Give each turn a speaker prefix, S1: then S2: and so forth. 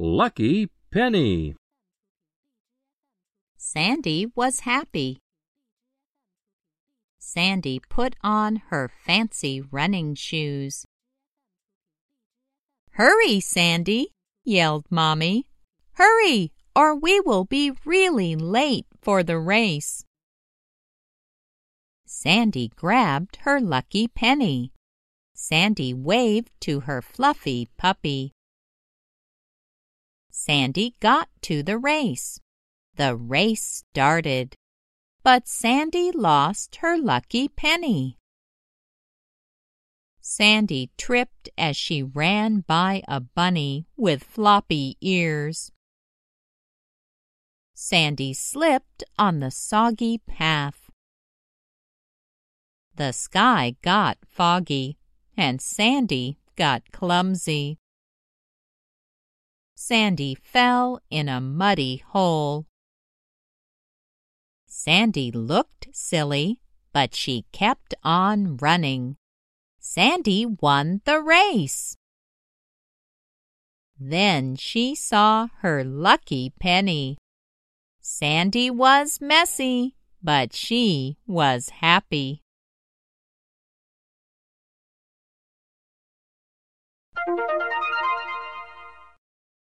S1: Lucky Penny
S2: Sandy was happy. Sandy put on her fancy running shoes. Hurry, Sandy, yelled Mommy. Hurry, or we will be really late for the race. Sandy grabbed her lucky penny. Sandy waved to her fluffy puppy. Sandy got to the race. The race started. But Sandy lost her lucky penny. Sandy tripped as she ran by a bunny with floppy ears. Sandy slipped on the soggy path. The sky got foggy, and Sandy got clumsy. Sandy fell in a muddy hole. Sandy looked silly, but she kept on running. Sandy won the race. Then she saw her lucky penny. Sandy was messy, but she was happy.